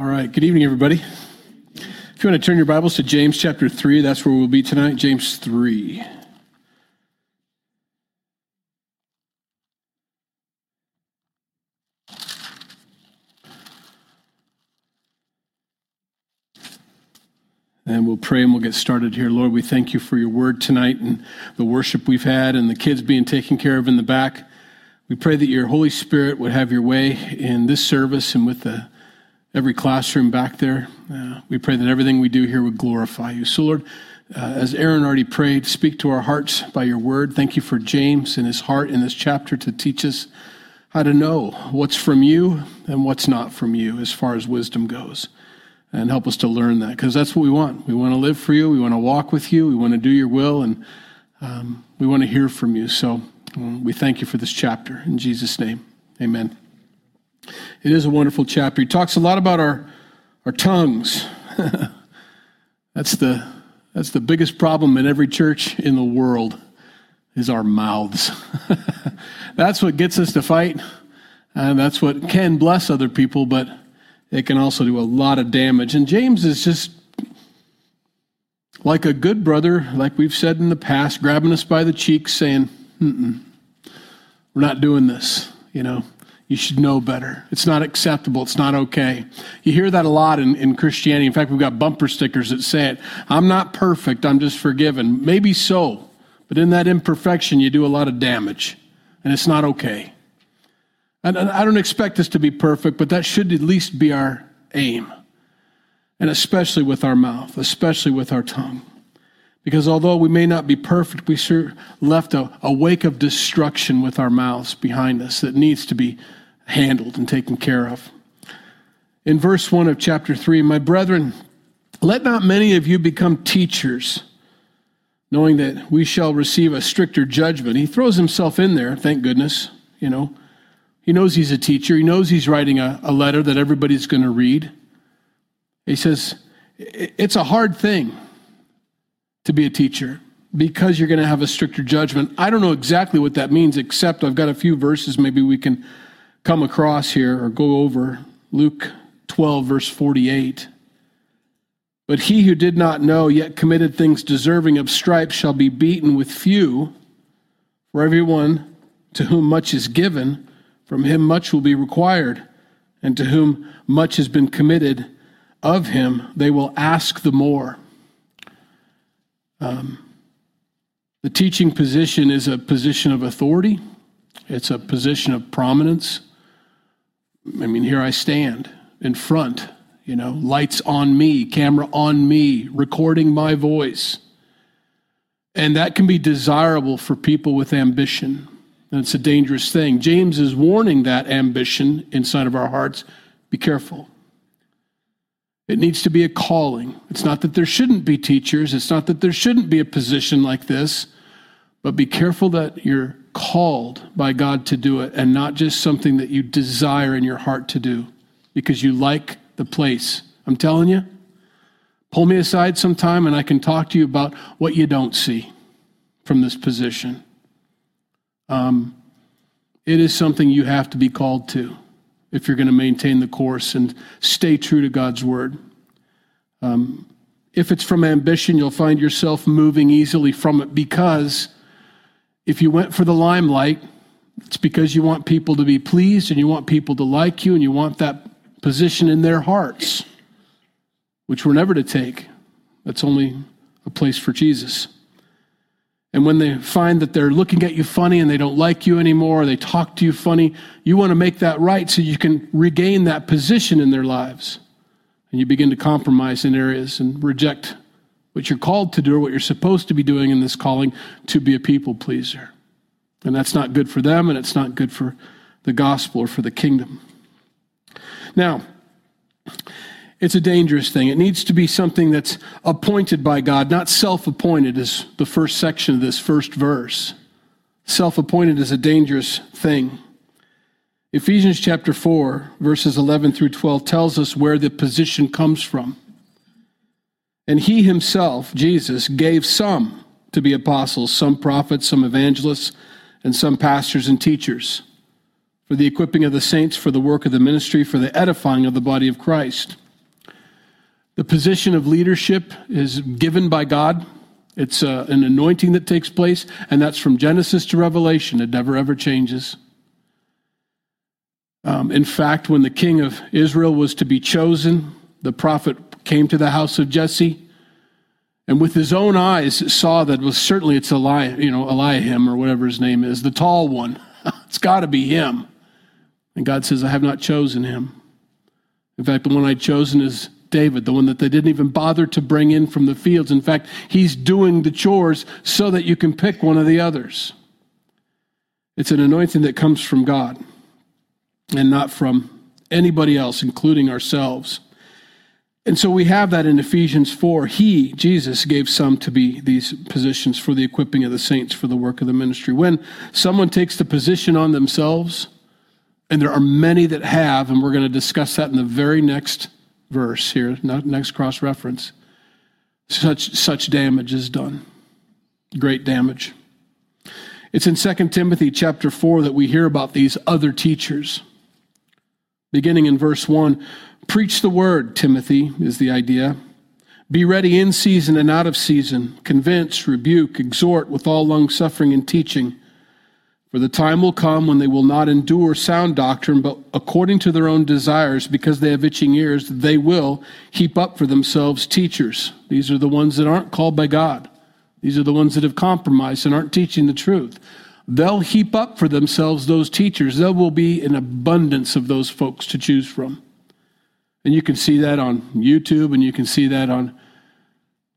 All right, good evening, everybody. If you want to turn your Bibles to James chapter 3, that's where we'll be tonight, James 3. And we'll pray and we'll get started here. Lord, we thank you for your word tonight and the worship we've had and the kids being taken care of in the back. We pray that your Holy Spirit would have your way in this service and with the every classroom back there. Uh, we pray that everything we do here would glorify you. So, Lord, uh, as Aaron already prayed, speak to our hearts by your word. Thank you for James and his heart in this chapter to teach us how to know what's from you and what's not from you as far as wisdom goes. And help us to learn that because that's what we want. We want to live for you. We want to walk with you. We want to do your will. And um, we want to hear from you. So um, we thank you for this chapter. In Jesus' name, amen. It is a wonderful chapter. He talks a lot about our, our tongues. that's, the, that's the biggest problem in every church in the world is our mouths. that's what gets us to fight. And that's what can bless other people, but it can also do a lot of damage. And James is just like a good brother, like we've said in the past, grabbing us by the cheeks, saying, we're not doing this, you know. You should know better. It's not acceptable. It's not okay. You hear that a lot in, in Christianity. In fact, we've got bumper stickers that say it. I'm not perfect. I'm just forgiven. Maybe so. But in that imperfection, you do a lot of damage. And it's not okay. And, I don't expect us to be perfect, but that should at least be our aim. And especially with our mouth, especially with our tongue. Because although we may not be perfect, we sure left a, a wake of destruction with our mouths behind us that needs to be handled and taken care of. In verse 1 of chapter 3, my brethren, let not many of you become teachers, knowing that we shall receive a stricter judgment. He throws himself in there, thank goodness, you know. He knows he's a teacher. He knows he's writing a, a letter that everybody's going to read. He says, it's a hard thing to be a teacher because you're going to have a stricter judgment. I don't know exactly what that means, except I've got a few verses maybe we can come across here or go over Luke 12, verse 48. But he who did not know, yet committed things deserving of stripes, shall be beaten with few. For everyone to whom much is given, from him much will be required. And to whom much has been committed, of him they will ask the more. Um, the teaching position is a position of authority, it's a position of prominence. I mean, here I stand in front, you know, lights on me, camera on me, recording my voice. And that can be desirable for people with ambition. And it's a dangerous thing. James is warning that ambition inside of our hearts be careful. It needs to be a calling. It's not that there shouldn't be teachers, it's not that there shouldn't be a position like this, but be careful that you're called by God to do it and not just something that you desire in your heart to do because you like the place. I'm telling you, pull me aside sometime and I can talk to you about what you don't see from this position. Um, it is something you have to be called to if you're going to maintain the course and stay true to God's word. Um, if it's from ambition, you'll find yourself moving easily from it because if you went for the limelight, it's because you want people to be pleased and you want people to like you and you want that position in their hearts, which we're never to take. That's only a place for Jesus. And when they find that they're looking at you funny and they don't like you anymore, or they talk to you funny, you want to make that right so you can regain that position in their lives. And you begin to compromise in areas and reject what you're called to do or what you're supposed to be doing in this calling to be a people pleaser. And that's not good for them, and it's not good for the gospel or for the kingdom. Now, it's a dangerous thing. It needs to be something that's appointed by God, not self appointed, is the first section of this first verse. Self appointed is a dangerous thing. Ephesians chapter 4, verses 11 through 12, tells us where the position comes from. And he himself, Jesus, gave some to be apostles, some prophets, some evangelists, and some pastors and teachers for the equipping of the saints, for the work of the ministry, for the edifying of the body of Christ. The position of leadership is given by God. It's uh, an anointing that takes place, and that's from Genesis to Revelation. It never ever changes. Um, in fact, when the king of Israel was to be chosen, the prophet came to the house of Jesse and with his own eyes saw that was certainly it's Eli, you know, Eliahim or whatever his name is, the tall one. it's got to be him. And God says, I have not chosen him. In fact, the one I'd chosen is David, the one that they didn't even bother to bring in from the fields. In fact, he's doing the chores so that you can pick one of the others. It's an anointing that comes from God and not from anybody else, including ourselves. And so we have that in Ephesians 4. He, Jesus, gave some to be these positions for the equipping of the saints for the work of the ministry. When someone takes the position on themselves, and there are many that have, and we're going to discuss that in the very next verse here, next cross reference, such, such damage is done. Great damage. It's in 2 Timothy chapter 4 that we hear about these other teachers. Beginning in verse 1 Preach the word, Timothy, is the idea. Be ready in season and out of season. Convince, rebuke, exhort with all long suffering and teaching. For the time will come when they will not endure sound doctrine, but according to their own desires, because they have itching ears, they will heap up for themselves teachers. These are the ones that aren't called by God. These are the ones that have compromised and aren't teaching the truth. They'll heap up for themselves those teachers. There will be an abundance of those folks to choose from. And you can see that on YouTube and you can see that on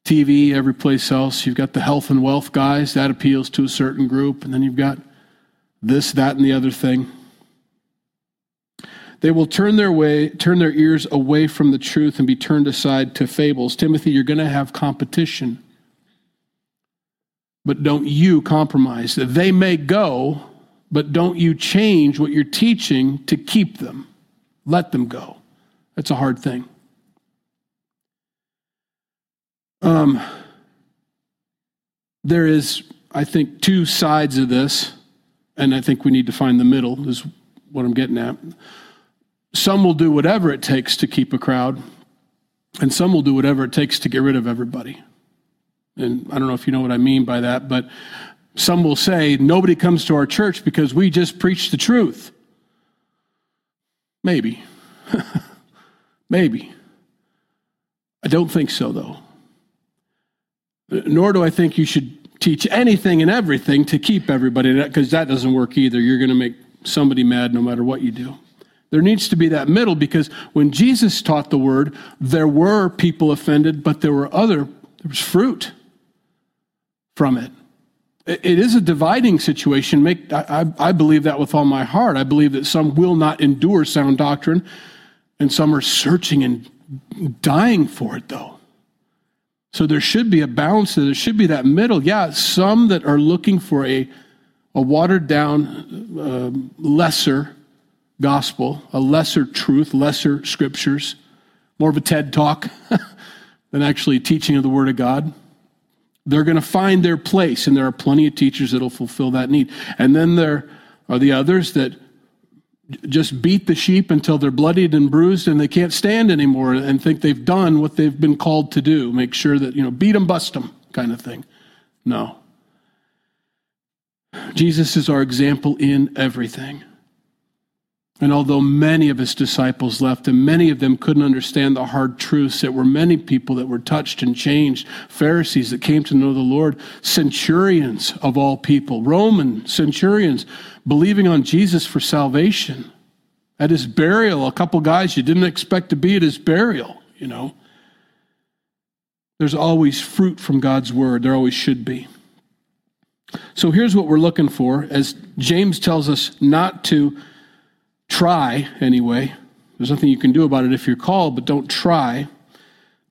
TV, every place else. You've got the health and wealth guys, that appeals to a certain group. And then you've got this, that, and the other thing. They will turn their way, turn their ears away from the truth and be turned aside to fables. Timothy, you're going to have competition. But don't you compromise. They may go, but don't you change what you're teaching to keep them. Let them go. That's a hard thing. Um, there is, I think, two sides of this, and I think we need to find the middle, is what I'm getting at. Some will do whatever it takes to keep a crowd, and some will do whatever it takes to get rid of everybody. And I don't know if you know what I mean by that, but some will say, nobody comes to our church because we just preach the truth. Maybe. Maybe. I don't think so, though. Nor do I think you should teach anything and everything to keep everybody, because that doesn't work either. You're going to make somebody mad no matter what you do. There needs to be that middle because when Jesus taught the word, there were people offended, but there were other, there was fruit from it. It is a dividing situation. Make, I, I believe that with all my heart. I believe that some will not endure sound doctrine and some are searching and dying for it, though. So there should be a balance. There should be that middle. Yeah, some that are looking for a, a watered down, uh, lesser gospel, a lesser truth, lesser scriptures, more of a TED talk than actually teaching of the Word of God. They're going to find their place, and there are plenty of teachers that will fulfill that need. And then there are the others that just beat the sheep until they're bloodied and bruised and they can't stand anymore and think they've done what they've been called to do. Make sure that, you know, beat them, bust them kind of thing. No. Jesus is our example in everything. And although many of his disciples left and many of them couldn't understand the hard truths, there were many people that were touched and changed, Pharisees that came to know the Lord, centurions of all people, Roman centurions believing on Jesus for salvation. At his burial, a couple guys you didn't expect to be at his burial, you know. There's always fruit from God's word, there always should be. So here's what we're looking for as James tells us not to Try, anyway. There's nothing you can do about it if you're called, but don't try.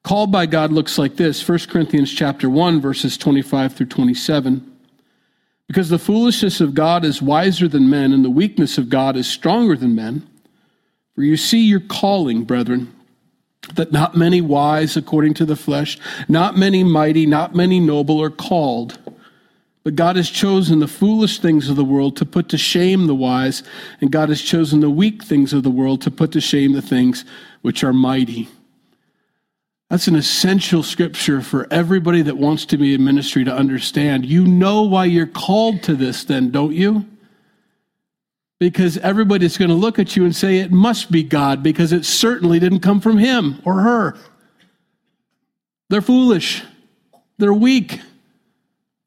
Called by God looks like this 1 Corinthians chapter 1, verses 25 through 27. Because the foolishness of God is wiser than men, and the weakness of God is stronger than men. For you see your calling, brethren, that not many wise according to the flesh, not many mighty, not many noble are called. But God has chosen the foolish things of the world to put to shame the wise, and God has chosen the weak things of the world to put to shame the things which are mighty. That's an essential scripture for everybody that wants to be in ministry to understand. You know why you're called to this, then, don't you? Because everybody's going to look at you and say, it must be God, because it certainly didn't come from him or her. They're foolish. They're weak.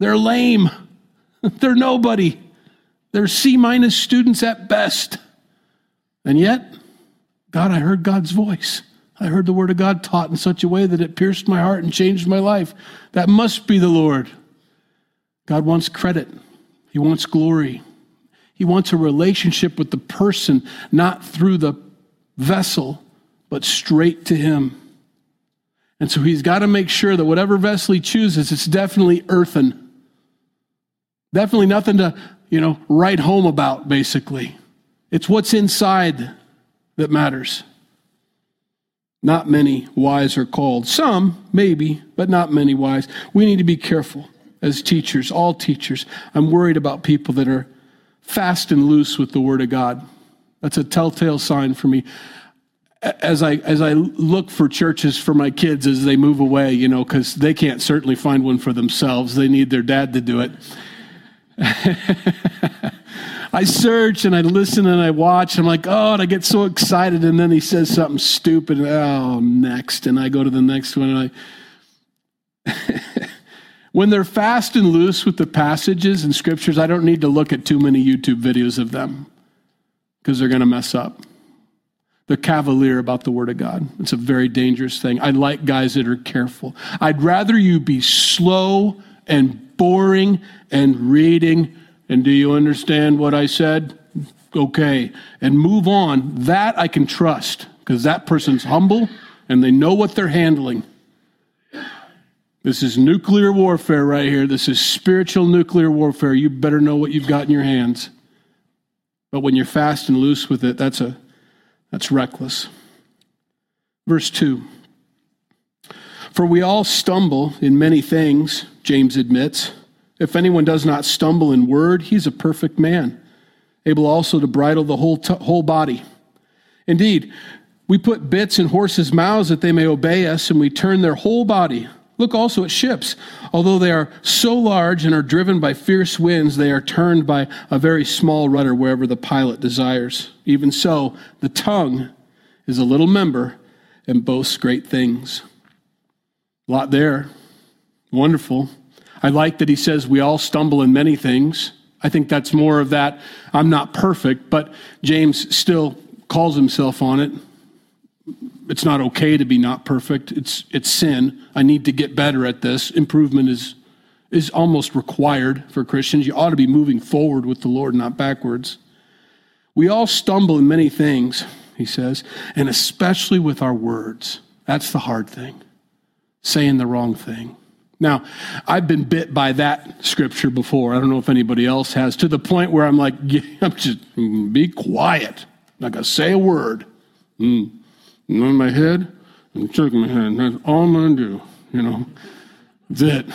They're lame. They're nobody. They're C minus students at best. And yet, God, I heard God's voice. I heard the word of God taught in such a way that it pierced my heart and changed my life. That must be the Lord. God wants credit, He wants glory. He wants a relationship with the person, not through the vessel, but straight to Him. And so He's got to make sure that whatever vessel He chooses, it's definitely earthen. Definitely nothing to, you know, write home about, basically. It's what's inside that matters. Not many wise are called. Some, maybe, but not many wise. We need to be careful as teachers, all teachers. I'm worried about people that are fast and loose with the Word of God. That's a telltale sign for me. As I, as I look for churches for my kids as they move away, you know, because they can't certainly find one for themselves, they need their dad to do it. I search and I listen and I watch. I'm like, oh, and I get so excited. And then he says something stupid. Oh, next. And I go to the next one and I. when they're fast and loose with the passages and scriptures, I don't need to look at too many YouTube videos of them because they're going to mess up. They're cavalier about the Word of God. It's a very dangerous thing. I like guys that are careful. I'd rather you be slow and boring and reading and do you understand what I said? Okay. And move on. That I can trust because that person's humble and they know what they're handling. This is nuclear warfare right here. This is spiritual nuclear warfare. You better know what you've got in your hands. But when you're fast and loose with it, that's a that's reckless. Verse 2. For we all stumble in many things, James admits. If anyone does not stumble in word, he's a perfect man, able also to bridle the whole, t- whole body. Indeed, we put bits in horses' mouths that they may obey us, and we turn their whole body. Look also at ships. Although they are so large and are driven by fierce winds, they are turned by a very small rudder wherever the pilot desires. Even so, the tongue is a little member and boasts great things. A lot there. Wonderful. I like that he says we all stumble in many things. I think that's more of that I'm not perfect, but James still calls himself on it. It's not okay to be not perfect. It's it's sin. I need to get better at this. Improvement is is almost required for Christians. You ought to be moving forward with the Lord, not backwards. We all stumble in many things, he says, and especially with our words. That's the hard thing. Saying the wrong thing. Now, I've been bit by that scripture before. I don't know if anybody else has, to the point where I'm like, yeah, I'm just be quiet. I'm not gonna say a word. Mm. In my head, I'm shaking my head. That's all I'm gonna do. You know, that's it.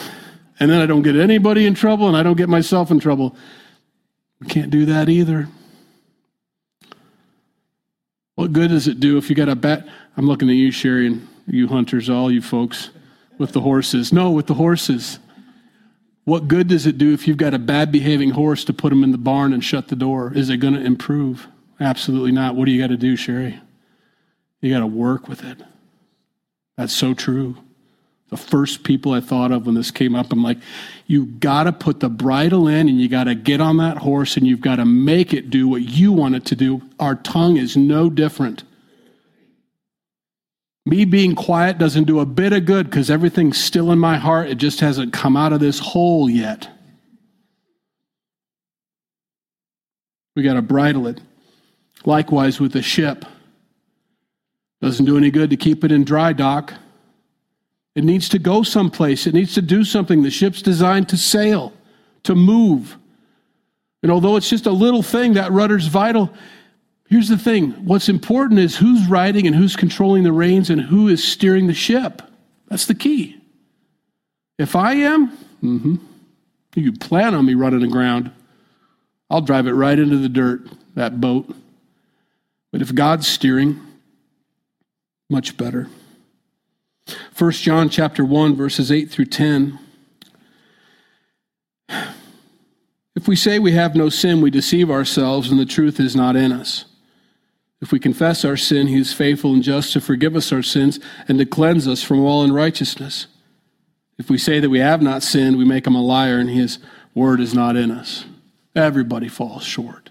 And then I don't get anybody in trouble, and I don't get myself in trouble. We can't do that either. What good does it do if you got a bat? I'm looking at you, Sherry, and you hunters, all you folks with the horses. No, with the horses. What good does it do if you've got a bad behaving horse to put him in the barn and shut the door? Is it going to improve? Absolutely not. What do you got to do, Sherry? You got to work with it. That's so true. The first people I thought of when this came up, I'm like, you got to put the bridle in and you got to get on that horse and you've got to make it do what you want it to do. Our tongue is no different. Me being quiet doesn't do a bit of good because everything's still in my heart. It just hasn't come out of this hole yet. We got to bridle it. Likewise with the ship. Doesn't do any good to keep it in dry dock. It needs to go someplace. It needs to do something. The ship's designed to sail, to move. And although it's just a little thing, that rudder's vital. Here's the thing what's important is who's riding and who's controlling the reins and who is steering the ship. That's the key. If I am, mm-hmm, you plan on me running aground, I'll drive it right into the dirt, that boat. But if God's steering, much better. 1 John chapter 1 verses 8 through 10. If we say we have no sin, we deceive ourselves and the truth is not in us. If we confess our sin, he is faithful and just to forgive us our sins and to cleanse us from all unrighteousness. If we say that we have not sinned, we make him a liar and his word is not in us. Everybody falls short,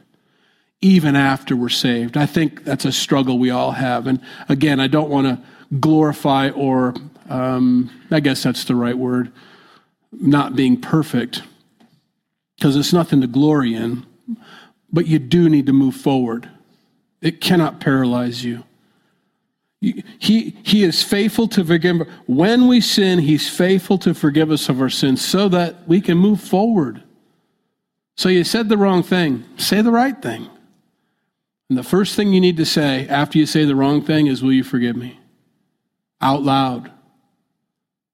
even after we're saved. I think that's a struggle we all have. And again, I don't want to glorify or, um, I guess that's the right word, not being perfect because it's nothing to glory in, but you do need to move forward. It cannot paralyze you. He, he is faithful to forgive. When we sin, He's faithful to forgive us of our sins so that we can move forward. So you said the wrong thing, say the right thing. And the first thing you need to say after you say the wrong thing is, Will you forgive me? Out loud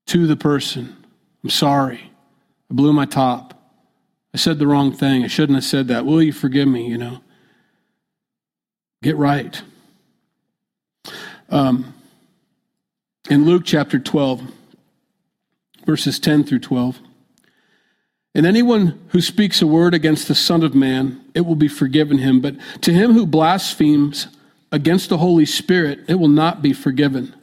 to the person. I'm sorry. I blew my top. I said the wrong thing. I shouldn't have said that. Will you forgive me? You know, get right. Um, in Luke chapter 12, verses 10 through 12. And anyone who speaks a word against the Son of Man, it will be forgiven him. But to him who blasphemes against the Holy Spirit, it will not be forgiven.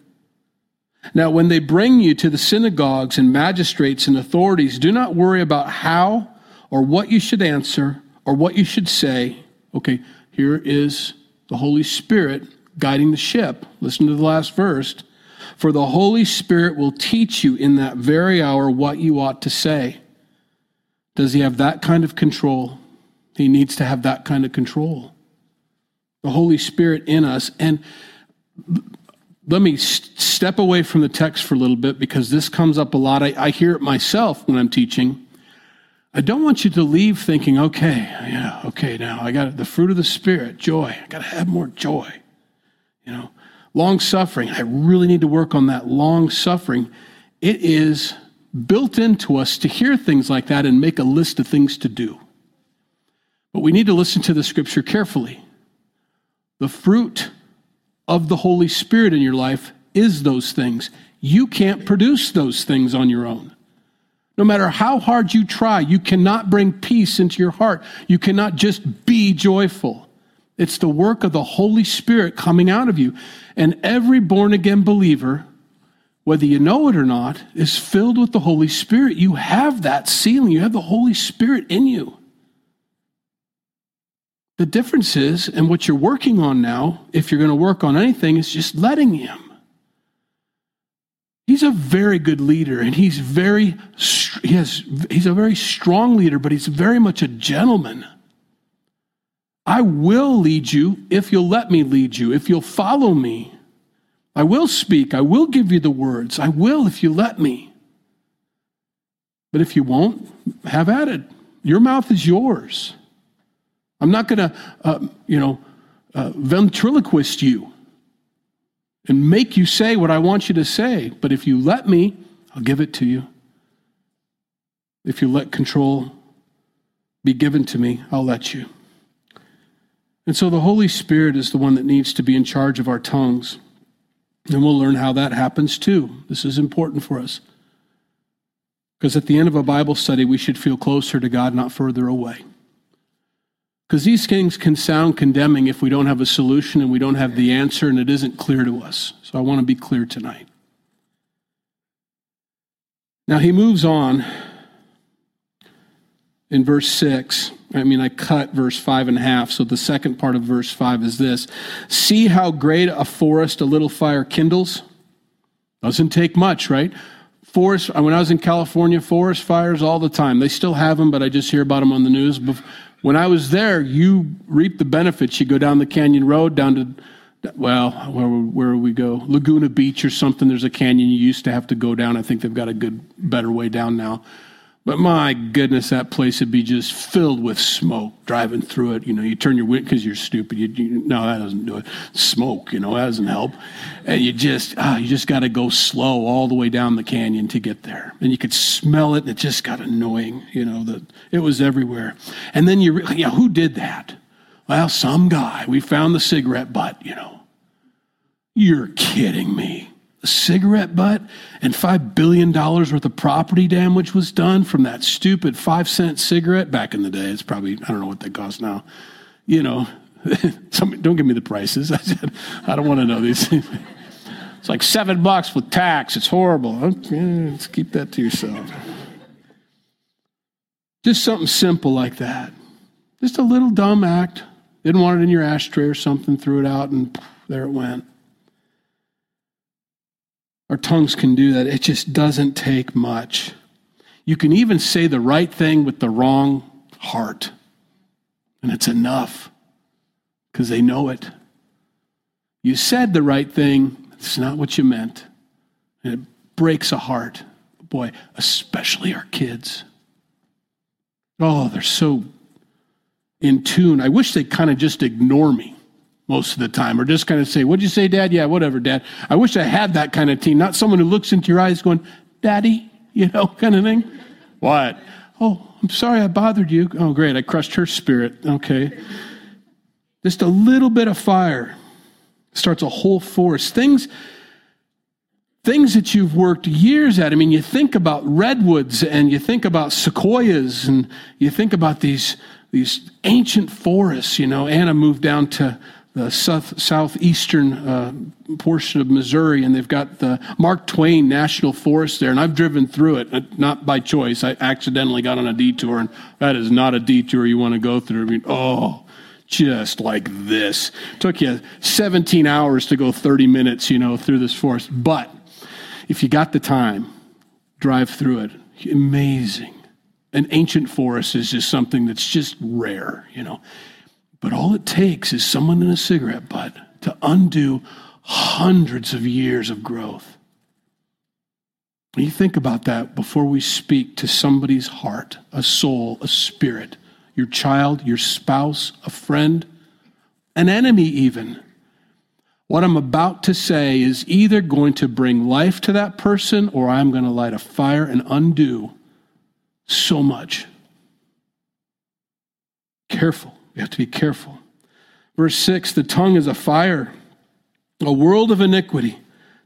Now, when they bring you to the synagogues and magistrates and authorities, do not worry about how or what you should answer or what you should say. Okay, here is the Holy Spirit guiding the ship. Listen to the last verse. For the Holy Spirit will teach you in that very hour what you ought to say. Does he have that kind of control? He needs to have that kind of control. The Holy Spirit in us. And let me step away from the text for a little bit because this comes up a lot. I, I hear it myself when I'm teaching. I don't want you to leave thinking, okay, yeah, okay, now I got the fruit of the Spirit, joy. I got to have more joy. You know, long suffering. I really need to work on that long suffering. It is built into us to hear things like that and make a list of things to do. But we need to listen to the scripture carefully. The fruit of the Holy Spirit in your life is those things. You can't produce those things on your own. No matter how hard you try, you cannot bring peace into your heart. You cannot just be joyful. It's the work of the Holy Spirit coming out of you. And every born again believer, whether you know it or not, is filled with the Holy Spirit. You have that sealing, you have the Holy Spirit in you. The difference is, and what you're working on now, if you're going to work on anything, is just letting Him. He's a very good leader and he's very he has, he's a very strong leader, but he's very much a gentleman. I will lead you if you'll let me lead you, if you'll follow me. I will speak. I will give you the words. I will if you let me. But if you won't, have at it. Your mouth is yours. I'm not going to, uh, you know, uh, ventriloquist you and make you say what I want you to say. But if you let me, I'll give it to you. If you let control be given to me, I'll let you. And so the Holy Spirit is the one that needs to be in charge of our tongues. And we'll learn how that happens too. This is important for us. Because at the end of a Bible study, we should feel closer to God, not further away. Because these things can sound condemning if we don't have a solution and we don't have the answer and it isn't clear to us. So I want to be clear tonight. Now he moves on in verse 6. I mean, I cut verse five and a half. So the second part of verse 5 is this See how great a forest a little fire kindles? Doesn't take much, right? Forest, when I was in California, forest fires all the time. They still have them, but I just hear about them on the news. When I was there, you reap the benefits. You go down the canyon road, down to, well, where, where we go? Laguna Beach or something. There's a canyon you used to have to go down. I think they've got a good, better way down now. But my goodness, that place would be just filled with smoke driving through it. You know, you turn your wind because you're stupid. You, you, no, that doesn't do it. Smoke, you know, that doesn't help. And you just, ah, you just got to go slow all the way down the canyon to get there. And you could smell it, and it just got annoying. You know, that it was everywhere. And then you, yeah, who did that? Well, some guy. We found the cigarette butt. You know, you're kidding me. A cigarette butt, and $5 billion worth of property damage was done from that stupid five cent cigarette back in the day. It's probably, I don't know what they cost now. You know, don't give me the prices. I said, I don't want to know these things. It's like seven bucks with tax. It's horrible. Let's keep that to yourself. Just something simple like that. Just a little dumb act. Didn't want it in your ashtray or something, threw it out, and there it went. Our tongues can do that. It just doesn't take much. You can even say the right thing with the wrong heart, and it's enough because they know it. You said the right thing, it's not what you meant. And it breaks a heart. Boy, especially our kids. Oh, they're so in tune. I wish they'd kind of just ignore me most of the time, or just kind of say, What'd you say, Dad? Yeah, whatever, Dad. I wish I had that kind of team, not someone who looks into your eyes going, Daddy, you know, kind of thing. What? Oh, I'm sorry I bothered you. Oh, great. I crushed her spirit. Okay. Just a little bit of fire starts a whole forest. Things, things that you've worked years at. I mean, you think about redwoods and you think about sequoias and you think about these, these ancient forests. You know, Anna moved down to the south, southeastern uh, portion of Missouri, and they've got the Mark Twain National Forest there. And I've driven through it, uh, not by choice. I accidentally got on a detour, and that is not a detour you want to go through. I mean, oh, just like this. Took you 17 hours to go 30 minutes, you know, through this forest. But if you got the time, drive through it. Amazing. An ancient forest is just something that's just rare, you know. But all it takes is someone in a cigarette butt to undo hundreds of years of growth. You think about that before we speak to somebody's heart, a soul, a spirit, your child, your spouse, a friend, an enemy, even. What I'm about to say is either going to bring life to that person or I'm going to light a fire and undo so much. Careful. We have to be careful. Verse 6 the tongue is a fire, a world of iniquity.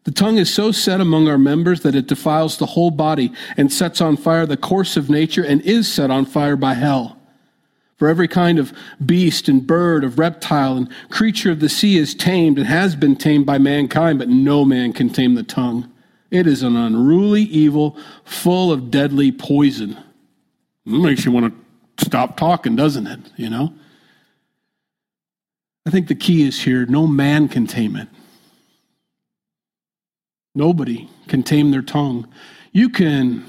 The tongue is so set among our members that it defiles the whole body and sets on fire the course of nature and is set on fire by hell. For every kind of beast and bird, of reptile and creature of the sea is tamed and has been tamed by mankind, but no man can tame the tongue. It is an unruly evil full of deadly poison. It makes you want to stop talking, doesn't it? You know? I think the key is here no man can tame it. Nobody can tame their tongue. You can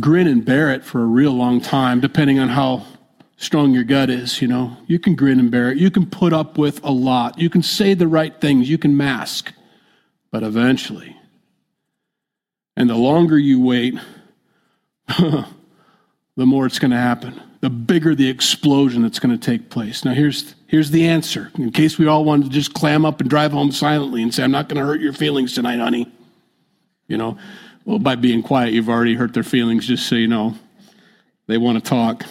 grin and bear it for a real long time, depending on how strong your gut is, you know. You can grin and bear it. You can put up with a lot. You can say the right things. You can mask. But eventually, and the longer you wait, the more it's going to happen the bigger the explosion that's going to take place. Now, here's, here's the answer in case we all wanted to just clam up and drive home silently and say, I'm not going to hurt your feelings tonight, honey. You know, well, by being quiet, you've already hurt their feelings, just so you know. They want to talk.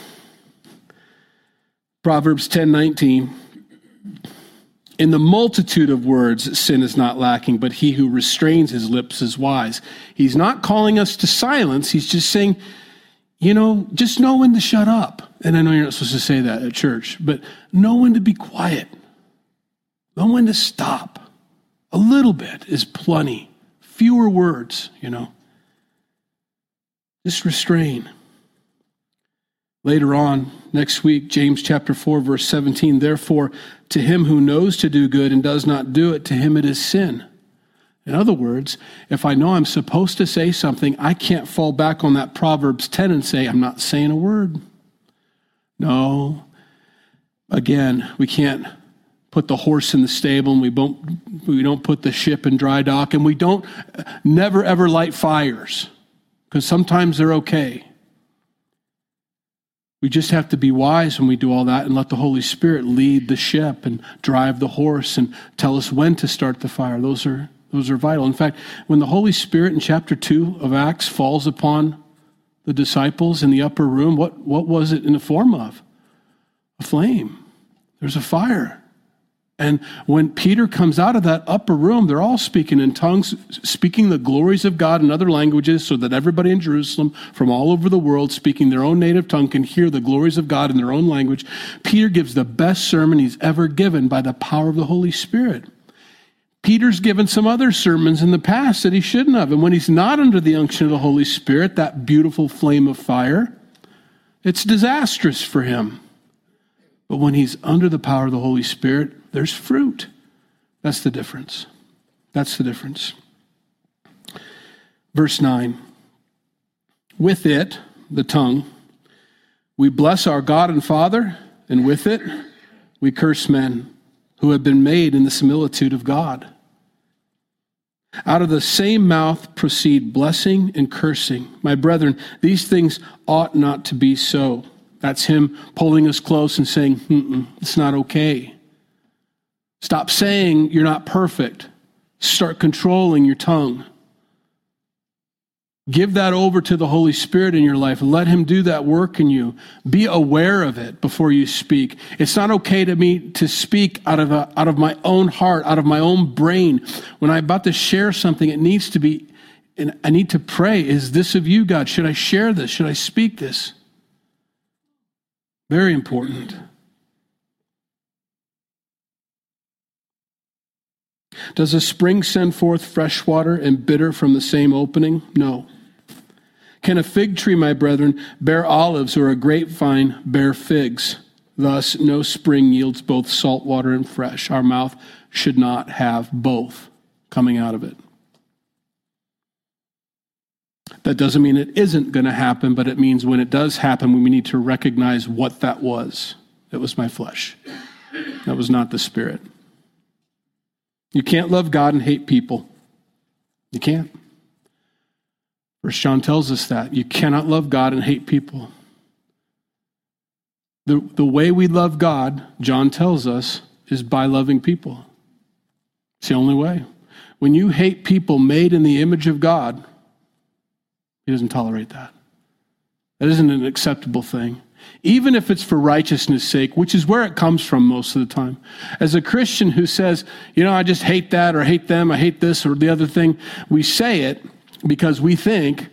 Proverbs 10 19. In the multitude of words, sin is not lacking, but he who restrains his lips is wise. He's not calling us to silence. He's just saying, you know, just know when to shut up. And I know you're not supposed to say that at church, but know when to be quiet. Know when to stop. A little bit is plenty. Fewer words, you know. Just restrain. Later on, next week, James chapter 4, verse 17, therefore, to him who knows to do good and does not do it, to him it is sin. In other words, if I know I'm supposed to say something, I can't fall back on that Proverbs 10 and say, I'm not saying a word. No. Again, we can't put the horse in the stable and we don't, we don't put the ship in dry dock and we don't never ever light fires because sometimes they're okay. We just have to be wise when we do all that and let the Holy Spirit lead the ship and drive the horse and tell us when to start the fire. Those are those are vital. In fact, when the Holy Spirit in chapter 2 of Acts falls upon the disciples in the upper room, what, what was it in the form of? A flame. There's a fire. And when Peter comes out of that upper room, they're all speaking in tongues, speaking the glories of God in other languages, so that everybody in Jerusalem from all over the world, speaking their own native tongue, can hear the glories of God in their own language. Peter gives the best sermon he's ever given by the power of the Holy Spirit. Peter's given some other sermons in the past that he shouldn't have. And when he's not under the unction of the Holy Spirit, that beautiful flame of fire, it's disastrous for him. But when he's under the power of the Holy Spirit, there's fruit. That's the difference. That's the difference. Verse 9 With it, the tongue, we bless our God and Father, and with it, we curse men who have been made in the similitude of God. Out of the same mouth proceed blessing and cursing. My brethren, these things ought not to be so. That's him pulling us close and saying, it's not okay. Stop saying you're not perfect. Start controlling your tongue. Give that over to the Holy Spirit in your life. Let Him do that work in you. Be aware of it before you speak. It's not okay to me to speak out of, a, out of my own heart, out of my own brain. When I'm about to share something, it needs to be, and I need to pray, is this of you, God? Should I share this? Should I speak this? Very important. Does a spring send forth fresh water and bitter from the same opening? No. Can a fig tree, my brethren, bear olives or a grapevine bear figs? Thus, no spring yields both salt water and fresh. Our mouth should not have both coming out of it. That doesn't mean it isn't going to happen, but it means when it does happen, we need to recognize what that was. It was my flesh. That was not the Spirit. You can't love God and hate people. You can't. First John tells us that. You cannot love God and hate people. The, the way we love God, John tells us, is by loving people. It's the only way. When you hate people made in the image of God, He doesn't tolerate that. That isn't an acceptable thing even if it's for righteousness' sake, which is where it comes from most of the time. As a Christian who says, you know, I just hate that or hate them, I hate this or the other thing, we say it because we think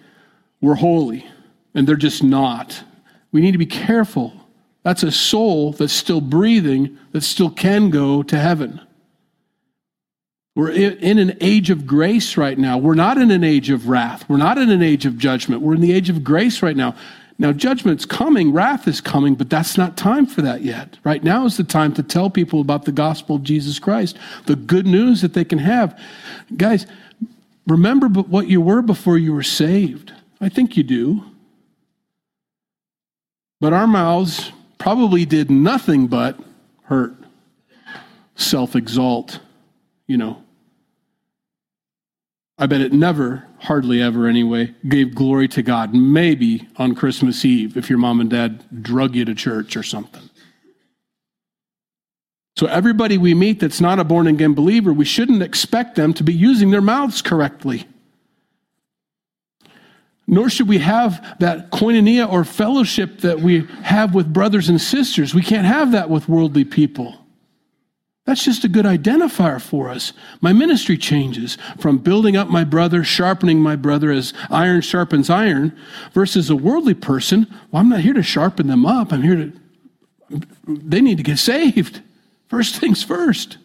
we're holy and they're just not. We need to be careful. That's a soul that's still breathing, that still can go to heaven. We're in an age of grace right now. We're not in an age of wrath. We're not in an age of judgment. We're in the age of grace right now. Now, judgment's coming, wrath is coming, but that's not time for that yet. Right now is the time to tell people about the gospel of Jesus Christ, the good news that they can have. Guys, remember what you were before you were saved. I think you do. But our mouths probably did nothing but hurt, self exalt, you know, I bet it never, hardly ever anyway, gave glory to God. Maybe on Christmas Eve if your mom and dad drug you to church or something. So, everybody we meet that's not a born again believer, we shouldn't expect them to be using their mouths correctly. Nor should we have that koinonia or fellowship that we have with brothers and sisters. We can't have that with worldly people. That's just a good identifier for us. My ministry changes from building up my brother, sharpening my brother as iron sharpens iron, versus a worldly person. Well, I'm not here to sharpen them up. I'm here to, they need to get saved. First things first.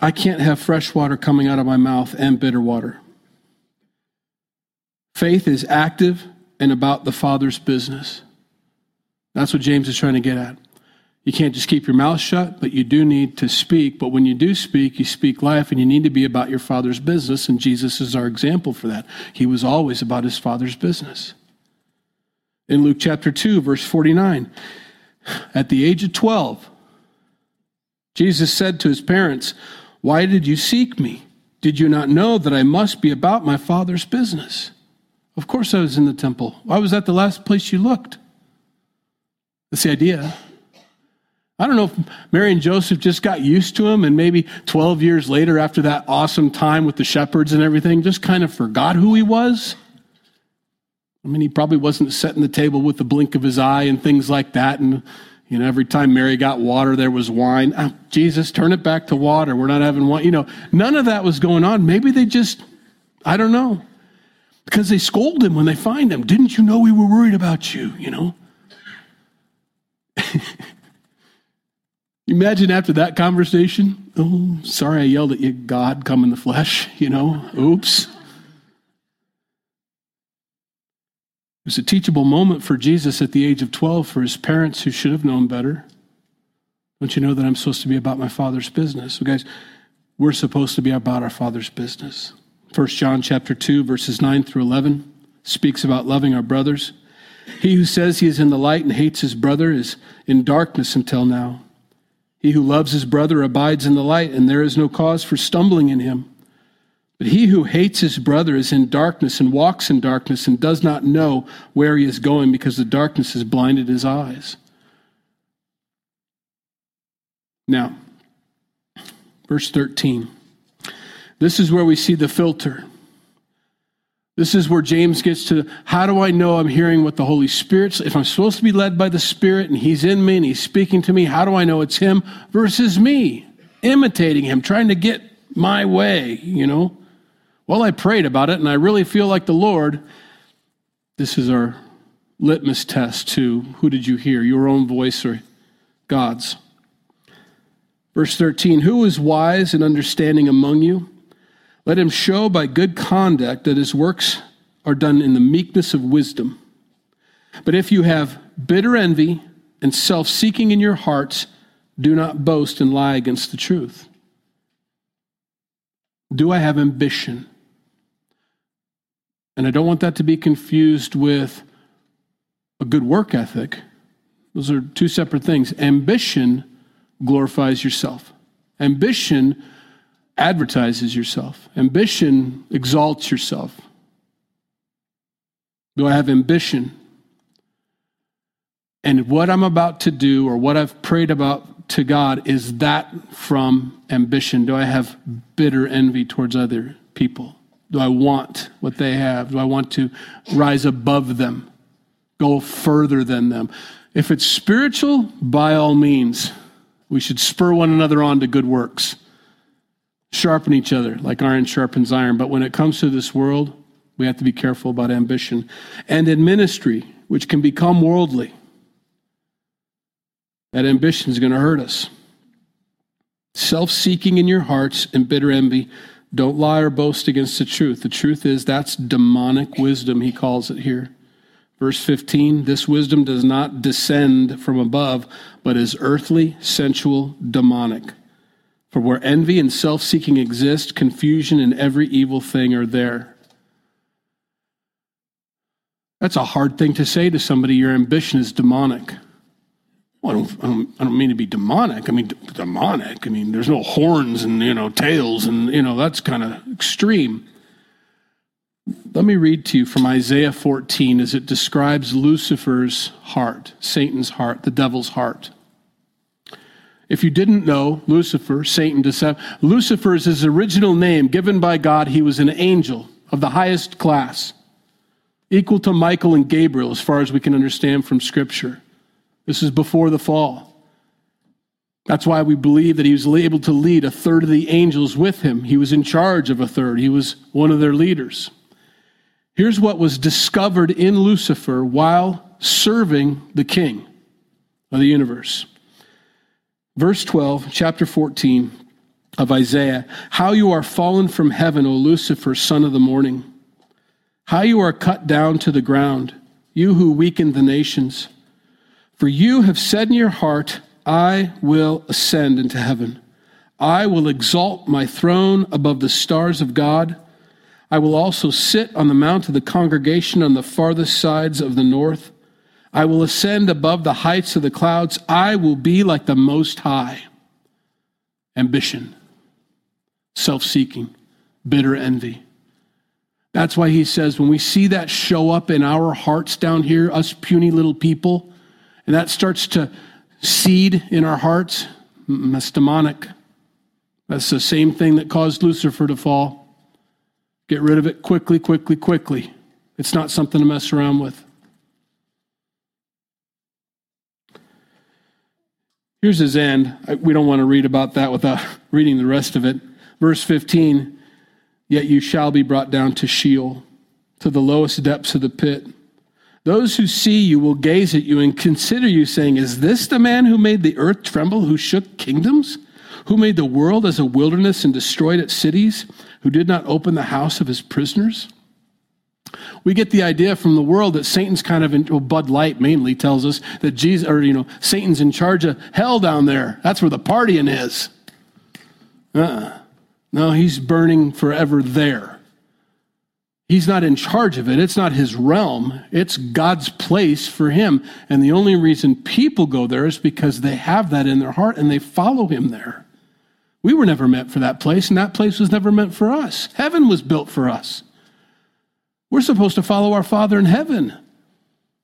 I can't have fresh water coming out of my mouth and bitter water. Faith is active and about the Father's business. That's what James is trying to get at. You can't just keep your mouth shut, but you do need to speak. But when you do speak, you speak life, and you need to be about your Father's business. And Jesus is our example for that. He was always about his Father's business. In Luke chapter 2, verse 49, at the age of 12, Jesus said to his parents, Why did you seek me? Did you not know that I must be about my Father's business? Of course, I was in the temple. Why was that the last place you looked? That's the idea. I don't know if Mary and Joseph just got used to him and maybe 12 years later, after that awesome time with the shepherds and everything, just kind of forgot who he was. I mean, he probably wasn't setting the table with the blink of his eye and things like that. And, You know, every time Mary got water, there was wine. Oh, Jesus, turn it back to water. We're not having wine. You know, none of that was going on. Maybe they just, I don't know, because they scold him when they find him. Didn't you know we were worried about you? You know? Imagine after that conversation, oh, sorry I yelled at you, God come in the flesh, you know, oops. Was a teachable moment for Jesus at the age of 12 for his parents who should have known better. Don't you know that I'm supposed to be about my father's business? So guys, we're supposed to be about our father's business. 1 John chapter 2 verses 9 through 11 speaks about loving our brothers. He who says he is in the light and hates his brother is in darkness until now. He who loves his brother abides in the light, and there is no cause for stumbling in him. But he who hates his brother is in darkness and walks in darkness and does not know where he is going because the darkness has blinded his eyes. Now, verse 13. This is where we see the filter. This is where James gets to how do I know I'm hearing what the Holy Spirit, if I'm supposed to be led by the Spirit and He's in me and He's speaking to me, how do I know it's Him versus me? Imitating Him, trying to get my way, you know? Well, I prayed about it and I really feel like the Lord. This is our litmus test to who did you hear, your own voice or God's? Verse 13 Who is wise and understanding among you? Let him show by good conduct that his works are done in the meekness of wisdom. But if you have bitter envy and self seeking in your hearts, do not boast and lie against the truth. Do I have ambition? And I don't want that to be confused with a good work ethic. Those are two separate things. Ambition glorifies yourself. Ambition advertises yourself. Ambition exalts yourself. Do I have ambition? And what I'm about to do or what I've prayed about to God is that from ambition? Do I have bitter envy towards other people? Do I want what they have? Do I want to rise above them, go further than them? If it's spiritual, by all means, we should spur one another on to good works sharpen each other like iron sharpens iron. But when it comes to this world, we have to be careful about ambition. And in ministry, which can become worldly, that ambition is going to hurt us. Self seeking in your hearts and bitter envy. Don't lie or boast against the truth. The truth is that's demonic wisdom, he calls it here. Verse 15 this wisdom does not descend from above, but is earthly, sensual, demonic. For where envy and self seeking exist, confusion and every evil thing are there. That's a hard thing to say to somebody. Your ambition is demonic. Well, I don't, I don't, I don't mean to be demonic. I mean, d- demonic. I mean, there's no horns and, you know, tails and, you know, that's kind of extreme. Let me read to you from Isaiah 14 as it describes Lucifer's heart, Satan's heart, the devil's heart. If you didn't know, Lucifer, Satan, Decep- Lucifer is his original name given by God. He was an angel of the highest class, equal to Michael and Gabriel, as far as we can understand from Scripture. This is before the fall. That's why we believe that he was able to lead a third of the angels with him. He was in charge of a third, he was one of their leaders. Here's what was discovered in Lucifer while serving the king of the universe. Verse 12, chapter 14 of Isaiah How you are fallen from heaven, O Lucifer, son of the morning. How you are cut down to the ground, you who weakened the nations. For you have said in your heart, I will ascend into heaven. I will exalt my throne above the stars of God. I will also sit on the mount of the congregation on the farthest sides of the north. I will ascend above the heights of the clouds. I will be like the Most High. Ambition, self seeking, bitter envy. That's why he says when we see that show up in our hearts down here, us puny little people, and that starts to seed in our hearts, that's demonic. That's the same thing that caused Lucifer to fall. Get rid of it quickly, quickly, quickly. It's not something to mess around with. Here's his end. We don't want to read about that without reading the rest of it. Verse 15 Yet you shall be brought down to Sheol, to the lowest depths of the pit. Those who see you will gaze at you and consider you, saying, Is this the man who made the earth tremble, who shook kingdoms? Who made the world as a wilderness and destroyed its cities? Who did not open the house of his prisoners? We get the idea from the world that Satan's kind of in, well, Bud Light mainly tells us that Jesus, or you know, Satan's in charge of hell down there. That's where the partying is. Uh-uh. No, he's burning forever there. He's not in charge of it. It's not his realm. It's God's place for him. And the only reason people go there is because they have that in their heart and they follow him there. We were never meant for that place, and that place was never meant for us. Heaven was built for us. We're supposed to follow our Father in heaven.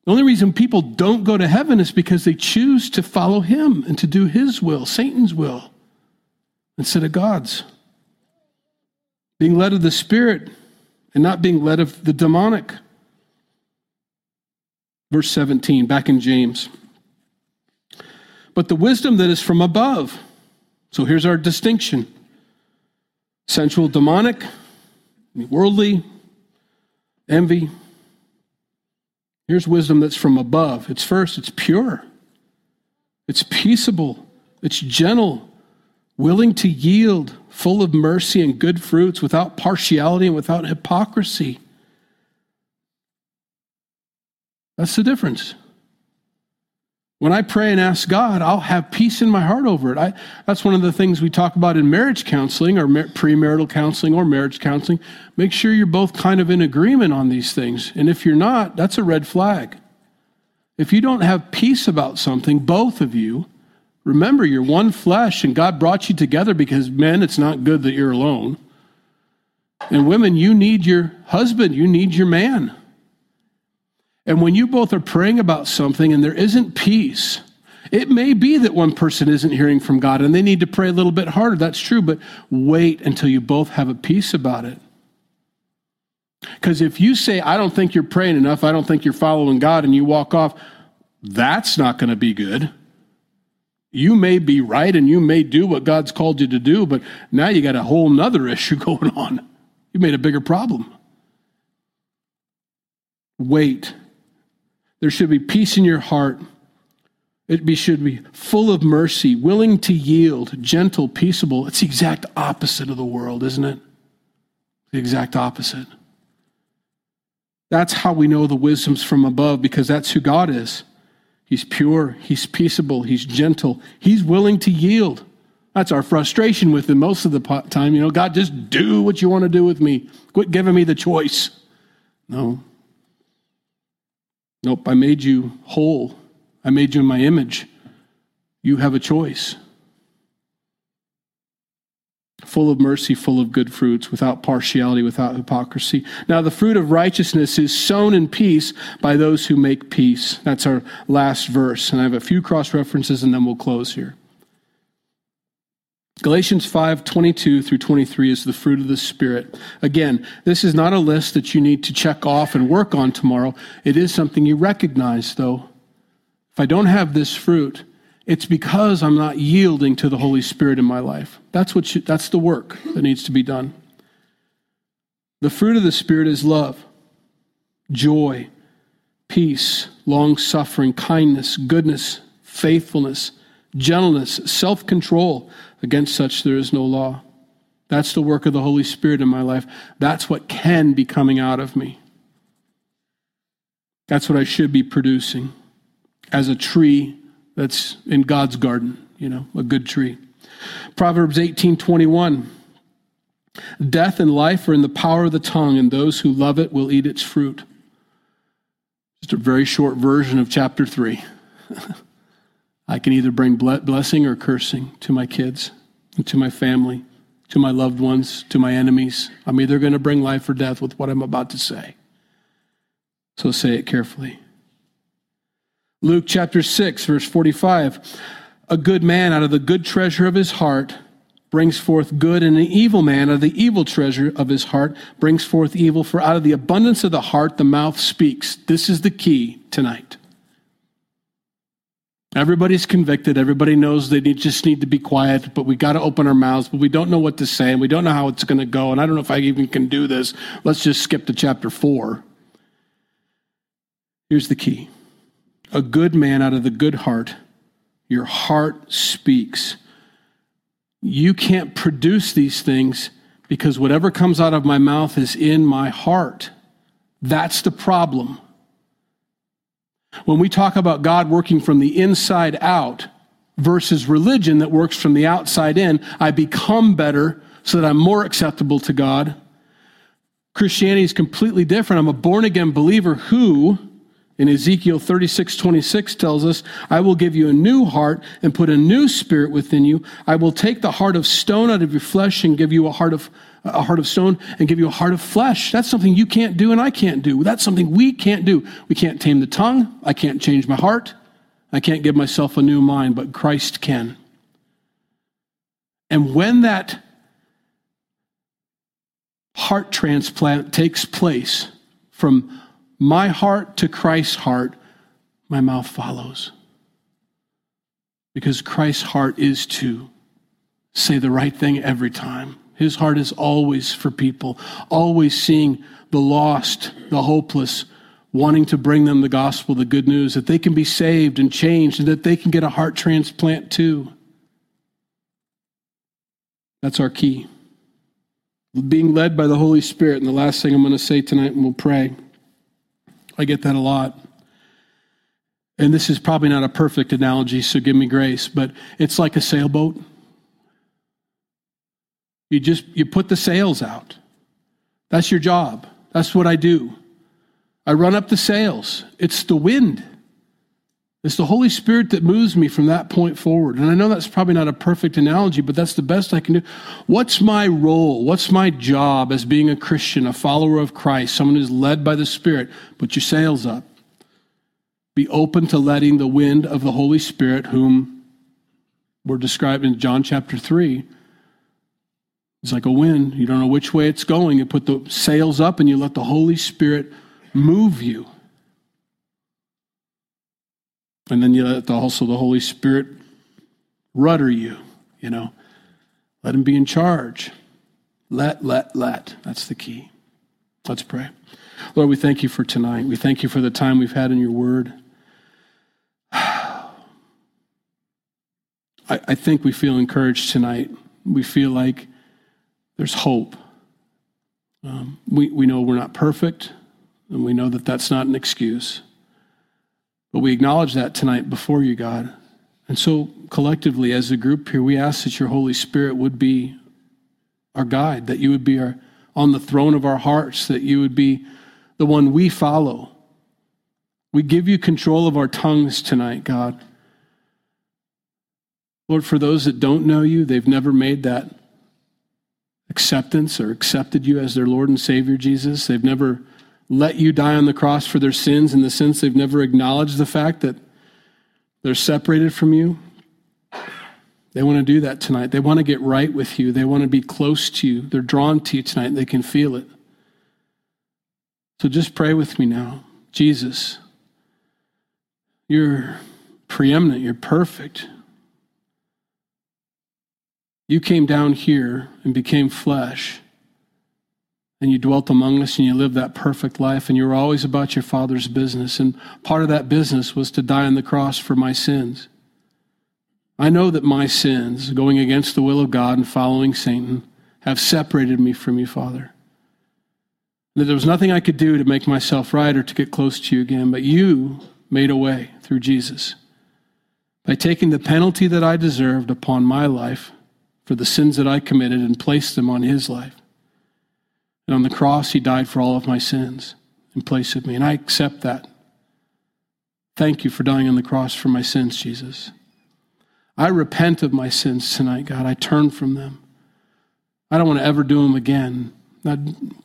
The only reason people don't go to heaven is because they choose to follow him and to do his will, Satan's will, instead of God's. Being led of the Spirit and not being led of the demonic. Verse 17, back in James. But the wisdom that is from above. So here's our distinction sensual, demonic, worldly, envy. Here's wisdom that's from above. It's first, it's pure, it's peaceable, it's gentle, willing to yield, full of mercy and good fruits, without partiality and without hypocrisy. That's the difference. When I pray and ask God, I'll have peace in my heart over it. I, that's one of the things we talk about in marriage counseling or mar- premarital counseling or marriage counseling. Make sure you're both kind of in agreement on these things. And if you're not, that's a red flag. If you don't have peace about something, both of you, Remember, you're one flesh, and God brought you together because, men, it's not good that you're alone. And women, you need your husband, you need your man. And when you both are praying about something and there isn't peace, it may be that one person isn't hearing from God and they need to pray a little bit harder. That's true, but wait until you both have a peace about it. Because if you say, I don't think you're praying enough, I don't think you're following God, and you walk off, that's not going to be good you may be right and you may do what God's called you to do, but now you got a whole nother issue going on. You made a bigger problem. Wait. There should be peace in your heart. It be, should be full of mercy, willing to yield, gentle, peaceable. It's the exact opposite of the world, isn't it? The exact opposite. That's how we know the wisdom's from above because that's who God is. He's pure, he's peaceable, he's gentle, he's willing to yield. That's our frustration with him most of the time. You know, God, just do what you want to do with me. Quit giving me the choice. No. Nope, I made you whole. I made you in my image. You have a choice full of mercy, full of good fruits, without partiality, without hypocrisy. Now, the fruit of righteousness is sown in peace by those who make peace. That's our last verse. And I have a few cross references and then we'll close here. Galatians 5 22 through 23 is the fruit of the Spirit. Again, this is not a list that you need to check off and work on tomorrow. It is something you recognize, though. If I don't have this fruit, it's because I'm not yielding to the Holy Spirit in my life. That's, what you, that's the work that needs to be done. The fruit of the Spirit is love, joy, peace, long suffering, kindness, goodness, faithfulness, gentleness, self control. Against such there is no law. That's the work of the Holy Spirit in my life. That's what can be coming out of me. That's what I should be producing as a tree that's in God's garden, you know, a good tree. Proverbs 18:21 Death and life are in the power of the tongue, and those who love it will eat its fruit. Just a very short version of chapter 3. I can either bring blessing or cursing to my kids and to my family, to my loved ones, to my enemies. I'm either going to bring life or death with what I'm about to say. So say it carefully. Luke chapter 6, verse 45. A good man out of the good treasure of his heart brings forth good, and an evil man out of the evil treasure of his heart brings forth evil. For out of the abundance of the heart, the mouth speaks. This is the key tonight. Everybody's convicted. Everybody knows they need, just need to be quiet, but we got to open our mouths, but we don't know what to say, and we don't know how it's going to go, and I don't know if I even can do this. Let's just skip to chapter 4. Here's the key a good man out of the good heart, your heart speaks. You can't produce these things because whatever comes out of my mouth is in my heart. That's the problem. When we talk about God working from the inside out versus religion that works from the outside in, I become better so that I'm more acceptable to God. Christianity is completely different. I'm a born again believer who, in Ezekiel 36 26 tells us, I will give you a new heart and put a new spirit within you. I will take the heart of stone out of your flesh and give you a heart of a heart of stone and give you a heart of flesh. That's something you can't do and I can't do. That's something we can't do. We can't tame the tongue. I can't change my heart. I can't give myself a new mind, but Christ can. And when that heart transplant takes place from my heart to Christ's heart, my mouth follows. Because Christ's heart is to say the right thing every time. His heart is always for people, always seeing the lost, the hopeless, wanting to bring them the gospel, the good news, that they can be saved and changed, and that they can get a heart transplant too. That's our key. Being led by the Holy Spirit. And the last thing I'm going to say tonight, and we'll pray. I get that a lot. And this is probably not a perfect analogy, so give me grace, but it's like a sailboat. You just you put the sails out. That's your job. That's what I do. I run up the sails. It's the wind. It's the Holy Spirit that moves me from that point forward. And I know that's probably not a perfect analogy, but that's the best I can do. What's my role? What's my job as being a Christian, a follower of Christ, someone who's led by the Spirit? Put your sails up. Be open to letting the wind of the Holy Spirit, whom we're described in John chapter 3, it's like a wind. You don't know which way it's going. You put the sails up and you let the Holy Spirit move you. And then you let also the Holy Spirit rudder you, you know. Let him be in charge. Let, let, let. That's the key. Let's pray. Lord, we thank you for tonight. We thank you for the time we've had in your word. I, I think we feel encouraged tonight. We feel like there's hope. Um, we, we know we're not perfect, and we know that that's not an excuse. But we acknowledge that tonight before you, God. And so, collectively, as a group here, we ask that your Holy Spirit would be our guide, that you would be our, on the throne of our hearts, that you would be the one we follow. We give you control of our tongues tonight, God. Lord, for those that don't know you, they've never made that acceptance or accepted you as their Lord and Savior, Jesus. They've never let you die on the cross for their sins in the sense they've never acknowledged the fact that they're separated from you. They want to do that tonight. They want to get right with you. They want to be close to you. They're drawn to you tonight. They can feel it. So just pray with me now. Jesus, you're preeminent. You're perfect. You came down here and became flesh, and you dwelt among us and you lived that perfect life, and you were always about your Father's business. And part of that business was to die on the cross for my sins. I know that my sins, going against the will of God and following Satan, have separated me from you, Father. That there was nothing I could do to make myself right or to get close to you again, but you made a way through Jesus. By taking the penalty that I deserved upon my life for the sins that I committed and placed them on his life. And on the cross, he died for all of my sins in place of me. And I accept that. Thank you for dying on the cross for my sins, Jesus. I repent of my sins tonight, God. I turn from them. I don't want to ever do them again.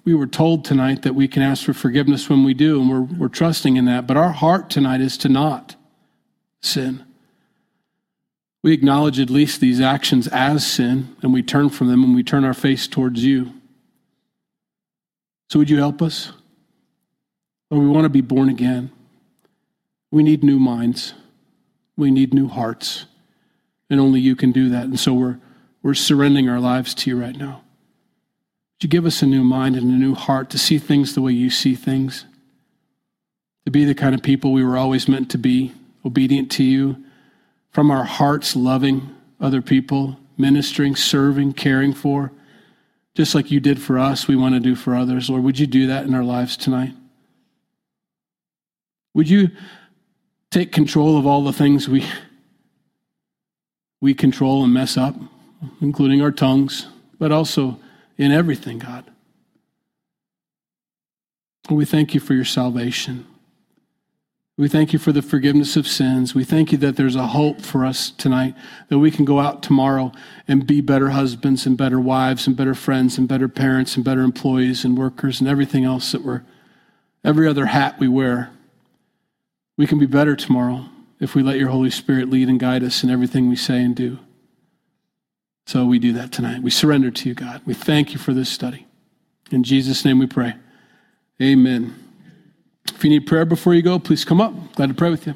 we were told tonight that we can ask for forgiveness when we do, and we're, we're trusting in that. But our heart tonight is to not sin. We acknowledge at least these actions as sin and we turn from them and we turn our face towards you. So, would you help us? Lord, we want to be born again. We need new minds. We need new hearts. And only you can do that. And so we're, we're surrendering our lives to you right now. Would you give us a new mind and a new heart to see things the way you see things? To be the kind of people we were always meant to be, obedient to you, from our hearts loving other people, ministering, serving, caring for, just like you did for us, we want to do for others. Lord, would you do that in our lives tonight? Would you take control of all the things we we control and mess up, including our tongues, but also in everything, God. We thank you for your salvation. We thank you for the forgiveness of sins. We thank you that there's a hope for us tonight, that we can go out tomorrow and be better husbands and better wives and better friends and better parents and better employees and workers and everything else that we're, every other hat we wear. We can be better tomorrow if we let your Holy Spirit lead and guide us in everything we say and do. So we do that tonight. We surrender to you, God. We thank you for this study. In Jesus' name we pray. Amen. If you need prayer before you go, please come up. Glad to pray with you.